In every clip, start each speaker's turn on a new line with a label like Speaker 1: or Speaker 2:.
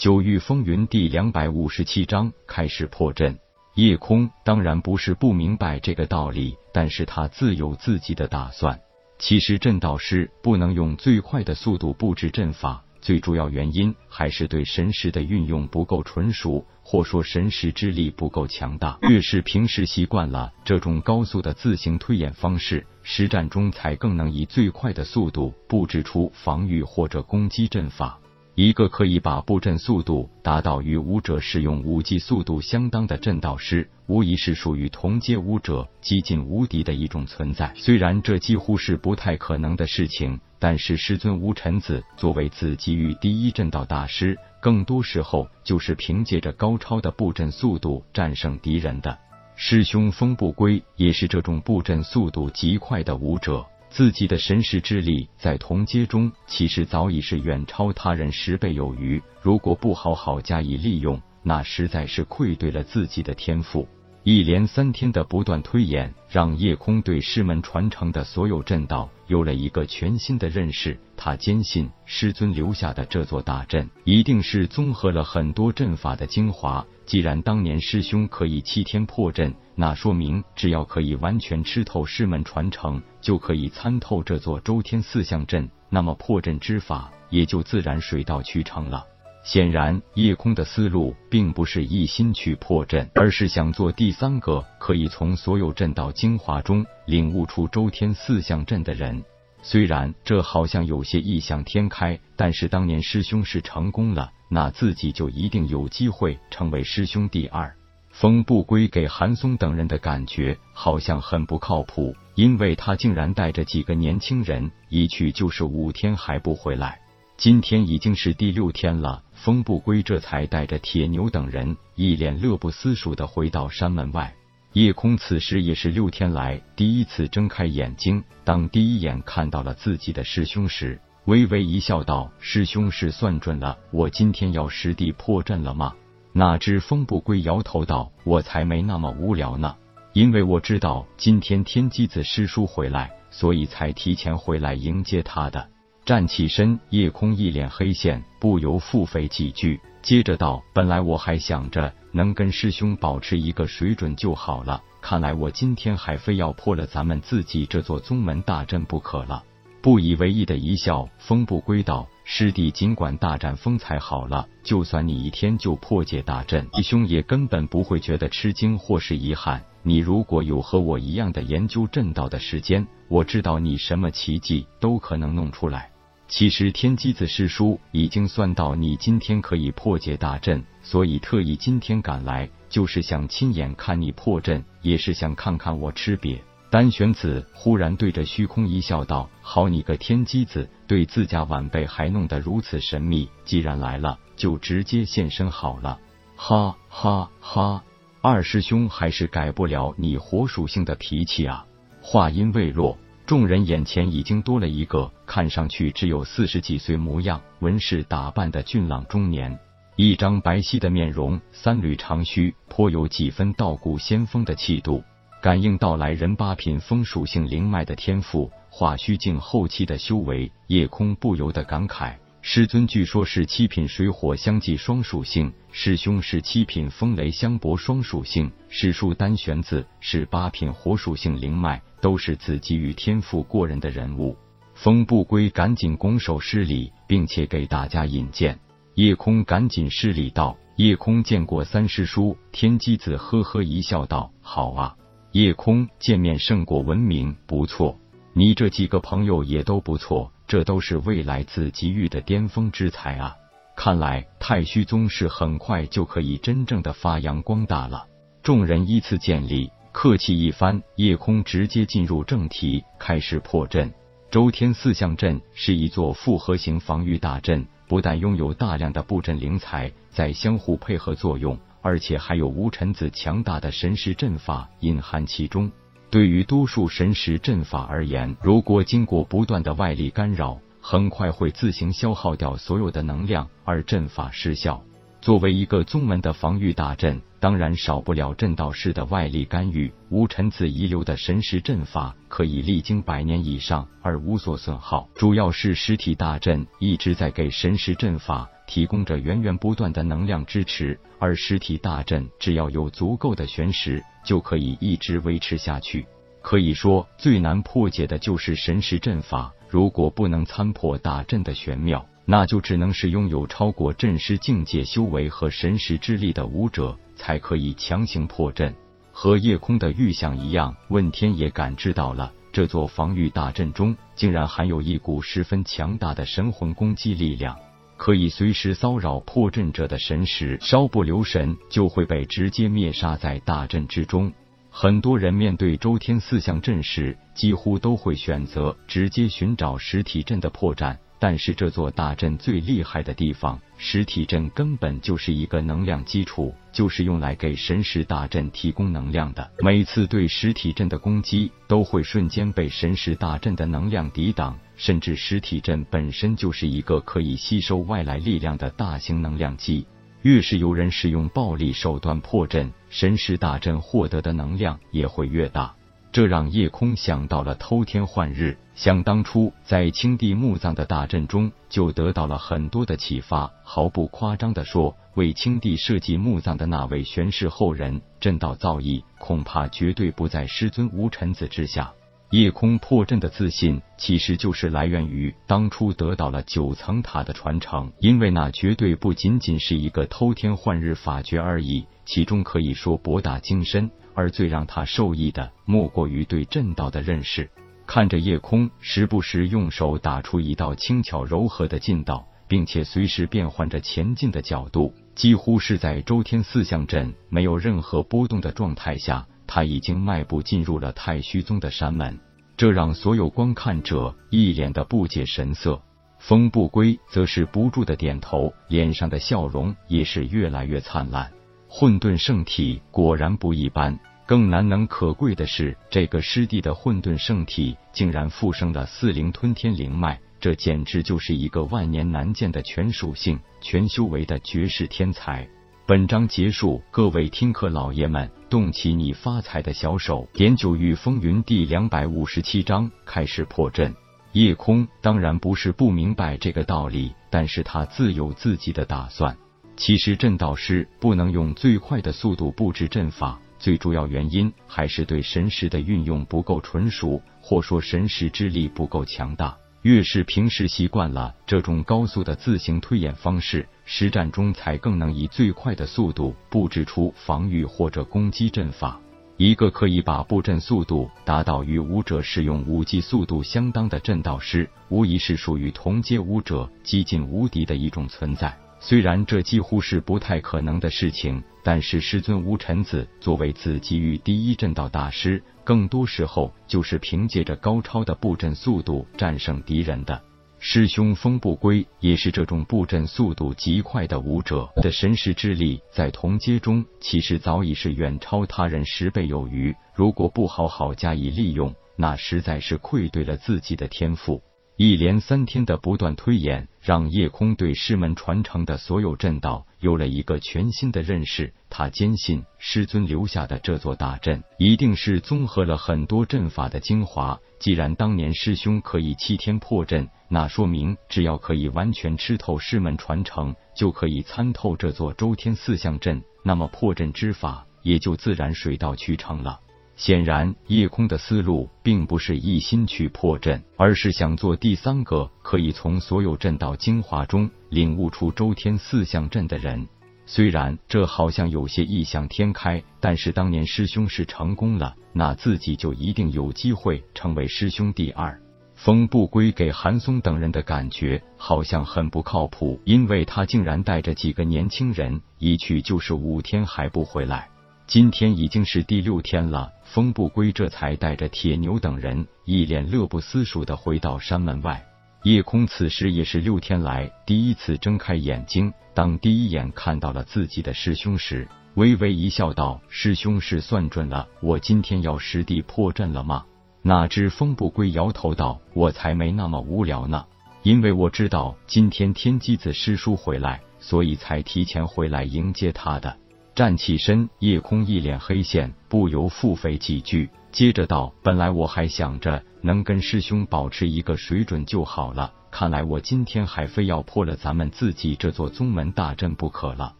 Speaker 1: 九域风云第两百五十七章开始破阵。夜空当然不是不明白这个道理，但是他自有自己的打算。其实阵道师不能用最快的速度布置阵法，最主要原因还是对神识的运用不够纯熟，或说神识之力不够强大。越是平时习惯了这种高速的自行推演方式，实战中才更能以最快的速度布置出防御或者攻击阵法。一个可以把布阵速度达到与武者使用武技速度相当的阵道师，无疑是属于同阶武者几近无敌的一种存在。虽然这几乎是不太可能的事情，但是师尊吴尘子作为紫极域第一阵道大师，更多时候就是凭借着高超的布阵速度战胜敌人的。师兄风不归也是这种布阵速度极快的武者。自己的神识之力在同阶中，其实早已是远超他人十倍有余。如果不好好加以利用，那实在是愧对了自己的天赋。一连三天的不断推演，让叶空对师门传承的所有阵道有了一个全新的认识。他坚信师尊留下的这座大阵，一定是综合了很多阵法的精华。既然当年师兄可以七天破阵，那说明只要可以完全吃透师门传承，就可以参透这座周天四象阵，那么破阵之法也就自然水到渠成了。显然，叶空的思路并不是一心去破阵，而是想做第三个可以从所有阵道精华中领悟出周天四象阵的人。虽然这好像有些异想天开，但是当年师兄是成功了，那自己就一定有机会成为师兄第二。风不归给韩松等人的感觉好像很不靠谱，因为他竟然带着几个年轻人一去就是五天还不回来。今天已经是第六天了，风不归这才带着铁牛等人一脸乐不思蜀的回到山门外。夜空此时也是六天来第一次睁开眼睛，当第一眼看到了自己的师兄时，微微一笑，道：“师兄是算准了我今天要实地破阵了吗？”哪知风不归摇头道：“我才没那么无聊呢，因为我知道今天天机子师叔回来，所以才提前回来迎接他的。”站起身，夜空一脸黑线，不由腹诽几句，接着道：“本来我还想着能跟师兄保持一个水准就好了，看来我今天还非要破了咱们自己这座宗门大阵不可了。”不以为意的一笑，风不归道：“师弟尽管大战风采好了，就算你一天就破解大阵，弟兄也根本不会觉得吃惊或是遗憾。你如果有和我一样的研究阵道的时间，我知道你什么奇迹都可能弄出来。”其实天机子师叔已经算到你今天可以破解大阵，所以特意今天赶来，就是想亲眼看你破阵，也是想看看我吃瘪。丹玄子忽然对着虚空一笑，道：“好你个天机子，对自家晚辈还弄得如此神秘。既然来了，就直接现身好了。”哈哈哈！二师兄还是改不了你火属性的脾气啊！话音未落。众人眼前已经多了一个看上去只有四十几岁模样、纹饰打扮的俊朗中年，一张白皙的面容，三缕长须，颇有几分道骨仙风的气度。感应到来人八品风属性灵脉的天赋，化虚境后期的修为，夜空不由得感慨。师尊据说是七品水火相济双属性，师兄是七品风雷相搏双属性，师叔丹玄子是八品火属性灵脉，都是子给予天赋过人的人物。风不归赶紧拱手施礼，并且给大家引荐。夜空赶紧施礼道：“夜空见过三师叔。”天机子呵呵一笑道：“好啊，夜空见面胜过闻名，不错。你这几个朋友也都不错。”这都是未来紫极域的巅峰之才啊！看来太虚宗是很快就可以真正的发扬光大了。众人依次见礼，客气一番，夜空直接进入正题，开始破阵。周天四象阵是一座复合型防御大阵，不但拥有大量的布阵灵材在相互配合作用，而且还有无尘子强大的神识阵法隐含其中。对于多数神识阵法而言，如果经过不断的外力干扰，很快会自行消耗掉所有的能量，而阵法失效。作为一个宗门的防御大阵，当然少不了阵道师的外力干预。无尘子遗留的神识阵法可以历经百年以上而无所损耗，主要是实体大阵一直在给神识阵法。提供着源源不断的能量支持，而实体大阵只要有足够的玄石，就可以一直维持下去。可以说，最难破解的就是神识阵法。如果不能参破大阵的玄妙，那就只能是拥有超过阵师境界修为和神识之力的武者才可以强行破阵。和夜空的预想一样，问天也感知到了这座防御大阵中竟然含有一股十分强大的神魂攻击力量，可以随时骚扰破阵者的神识，稍不留神就会被直接灭杀在大阵之中。很多人面对周天四象阵时，几乎都会选择直接寻找实体阵的破绽。但是这座大阵最厉害的地方，实体阵根本就是一个能量基础，就是用来给神识大阵提供能量的。每次对实体阵的攻击，都会瞬间被神识大阵的能量抵挡，甚至实体阵本身就是一个可以吸收外来力量的大型能量机。越是有人使用暴力手段破阵，神识大阵获得的能量也会越大。这让叶空想到了偷天换日。想当初，在青帝墓葬的大阵中，就得到了很多的启发。毫不夸张的说，为青帝设计墓葬的那位玄氏后人，阵道造诣恐怕绝对不在师尊无尘子之下。夜空破阵的自信，其实就是来源于当初得到了九层塔的传承，因为那绝对不仅仅是一个偷天换日法诀而已，其中可以说博大精深。而最让他受益的，莫过于对阵道的认识。看着夜空时不时用手打出一道轻巧柔和的劲道，并且随时变换着前进的角度，几乎是在周天四象阵没有任何波动的状态下，他已经迈步进入了太虚宗的山门。这让所有观看者一脸的不解神色。风不归则是不住的点头，脸上的笑容也是越来越灿烂。混沌圣体果然不一般。更难能可贵的是，这个师弟的混沌圣体竟然复生了四灵吞天灵脉，这简直就是一个万年难见的全属性、全修为的绝世天才。本章结束，各位听课老爷们，动起你发财的小手，点九域风云第两百五十七章开始破阵。夜空当然不是不明白这个道理，但是他自有自己的打算。其实阵道师不能用最快的速度布置阵法。最主要原因还是对神识的运用不够纯熟，或说神识之力不够强大。越是平时习惯了这种高速的自行推演方式，实战中才更能以最快的速度布置出防御或者攻击阵法。一个可以把布阵速度达到与武者使用武技速度相当的阵道师，无疑是属于同阶武者几近无敌的一种存在。虽然这几乎是不太可能的事情，但是师尊吴尘子作为自己域第一阵道大师，更多时候就是凭借着高超的布阵速度战胜敌人的。师兄风不归也是这种布阵速度极快的武者，的神识之力在同阶中其实早已是远超他人十倍有余。如果不好好加以利用，那实在是愧对了自己的天赋。一连三天的不断推演，让叶空对师门传承的所有阵道有了一个全新的认识。他坚信师尊留下的这座大阵，一定是综合了很多阵法的精华。既然当年师兄可以七天破阵，那说明只要可以完全吃透师门传承，就可以参透这座周天四象阵，那么破阵之法也就自然水到渠成了。显然，叶空的思路并不是一心去破阵，而是想做第三个可以从所有阵道精华中领悟出周天四象阵的人。虽然这好像有些异想天开，但是当年师兄是成功了，那自己就一定有机会成为师兄第二。风不归给韩松等人的感觉好像很不靠谱，因为他竟然带着几个年轻人一去就是五天还不回来。今天已经是第六天了，风不归这才带着铁牛等人一脸乐不思蜀的回到山门外。夜空此时也是六天来第一次睁开眼睛，当第一眼看到了自己的师兄时，微微一笑，道：“师兄是算准了我今天要实地破阵了吗？”哪知风不归摇头道：“我才没那么无聊呢，因为我知道今天天机子师叔回来，所以才提前回来迎接他的。”站起身，夜空一脸黑线，不由腹诽几句，接着道：“本来我还想着能跟师兄保持一个水准就好了，看来我今天还非要破了咱们自己这座宗门大阵不可了。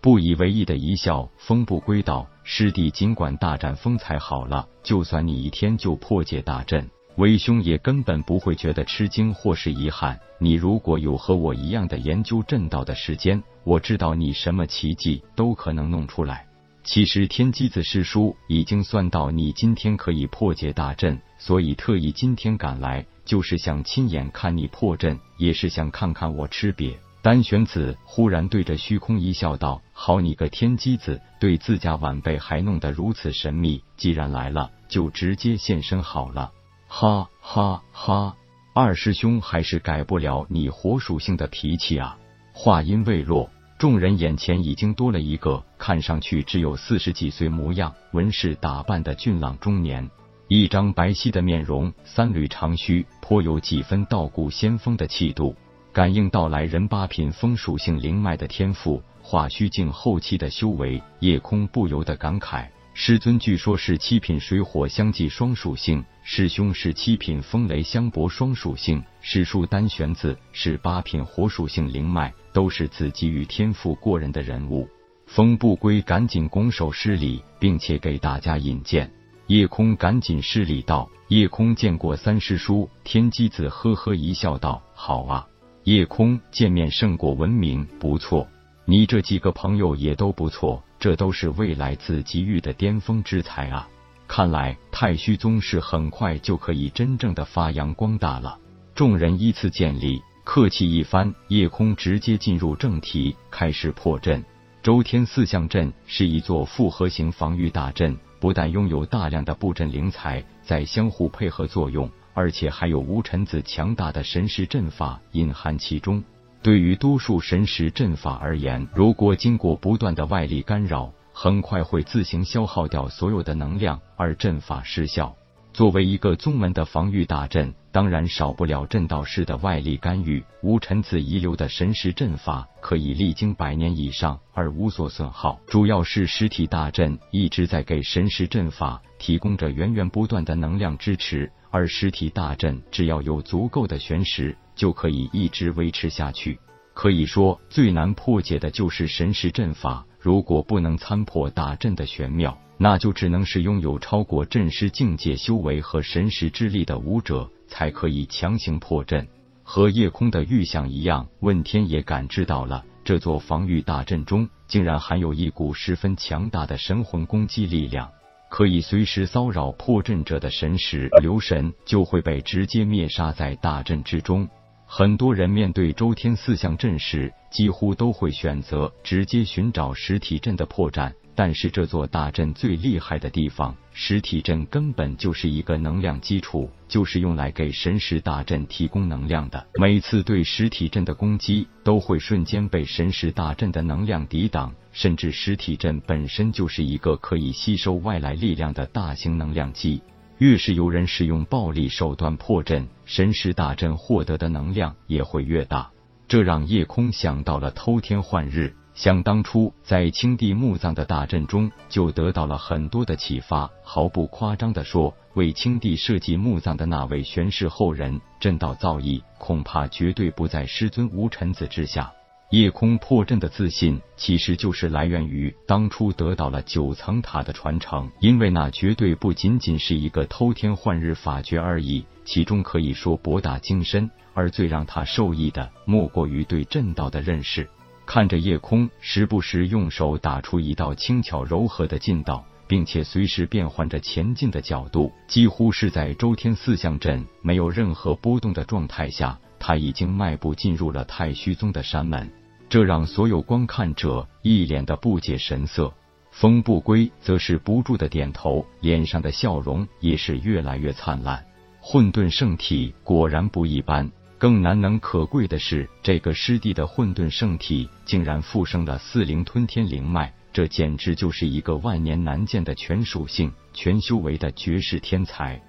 Speaker 1: 不以为意的一笑，风不归道：“师弟尽管大展风采好了，就算你一天就破解大阵，为兄也根本不会觉得吃惊或是遗憾。你如果有和我一样的研究阵道的时间，我知道你什么奇迹都可能弄出来。其实天机子师叔已经算到你今天可以破解大阵，所以特意今天赶来，就是想亲眼看你破阵，也是想看看我吃瘪。”丹玄子忽然对着虚空一笑，道：“好你个天机子，对自家晚辈还弄得如此神秘。既然来了，就直接现身好了。”哈哈哈！二师兄还是改不了你火属性的脾气啊！话音未落，众人眼前已经多了一个看上去只有四十几岁模样、纹饰打扮的俊朗中年，一张白皙的面容，三缕长须，颇有几分道骨仙风的气度。感应到来人八品风属性灵脉的天赋，化虚境后期的修为，夜空不由得感慨：师尊据说是七品水火相继双属性，师兄是七品风雷相搏双属性，师叔丹玄子是八品火属性灵脉，都是子给予天赋过人的人物。风不归赶紧拱手施礼，并且给大家引荐。夜空赶紧施礼道：“夜空见过三师叔。”天机子呵呵一笑道：“好啊。”夜空见面胜过闻名，不错。你这几个朋友也都不错，这都是未来紫极域的巅峰之才啊！看来太虚宗是很快就可以真正的发扬光大了。众人依次见礼，客气一番，夜空直接进入正题，开始破阵。周天四象阵是一座复合型防御大阵，不但拥有大量的布阵灵材在相互配合作用。而且还有无尘子强大的神识阵法隐含其中。对于多数神识阵法而言，如果经过不断的外力干扰，很快会自行消耗掉所有的能量，而阵法失效。作为一个宗门的防御大阵，当然少不了阵道师的外力干预。无尘子遗留的神识阵法可以历经百年以上而无所损耗，主要是实体大阵一直在给神识阵法提供着源源不断的能量支持。而实体大阵只要有足够的玄石，就可以一直维持下去。可以说，最难破解的就是神识阵法。如果不能参破大阵的玄妙，那就只能是拥有超过阵师境界修为和神识之力的武者才可以强行破阵。和夜空的预想一样，问天也感知到了这座防御大阵中竟然含有一股十分强大的神魂攻击力量。可以随时骚扰破阵者的神识留神，就会被直接灭杀在大阵之中。很多人面对周天四象阵时，几乎都会选择直接寻找实体阵的破绽。但是这座大阵最厉害的地方，实体阵根本就是一个能量基础，就是用来给神识大阵提供能量的。每次对实体阵的攻击，都会瞬间被神识大阵的能量抵挡，甚至实体阵本身就是一个可以吸收外来力量的大型能量机。越是有人使用暴力手段破阵，神识大阵获得的能量也会越大。这让夜空想到了偷天换日。想当初，在青帝墓葬的大阵中，就得到了很多的启发。毫不夸张的说，为青帝设计墓葬的那位玄氏后人，阵道造诣恐怕绝对不在师尊无尘子之下。夜空破阵的自信，其实就是来源于当初得到了九层塔的传承，因为那绝对不仅仅是一个偷天换日法诀而已，其中可以说博大精深。而最让他受益的，莫过于对阵道的认识。看着夜空时不时用手打出一道轻巧柔和的劲道，并且随时变换着前进的角度，几乎是在周天四象阵没有任何波动的状态下，他已经迈步进入了太虚宗的山门。这让所有观看者一脸的不解神色。风不归则是不住的点头，脸上的笑容也是越来越灿烂。混沌圣体果然不一般。更难能可贵的是，这个师弟的混沌圣体竟然复生了四灵吞天灵脉，这简直就是一个万年难见的全属性、全修为的绝世天才。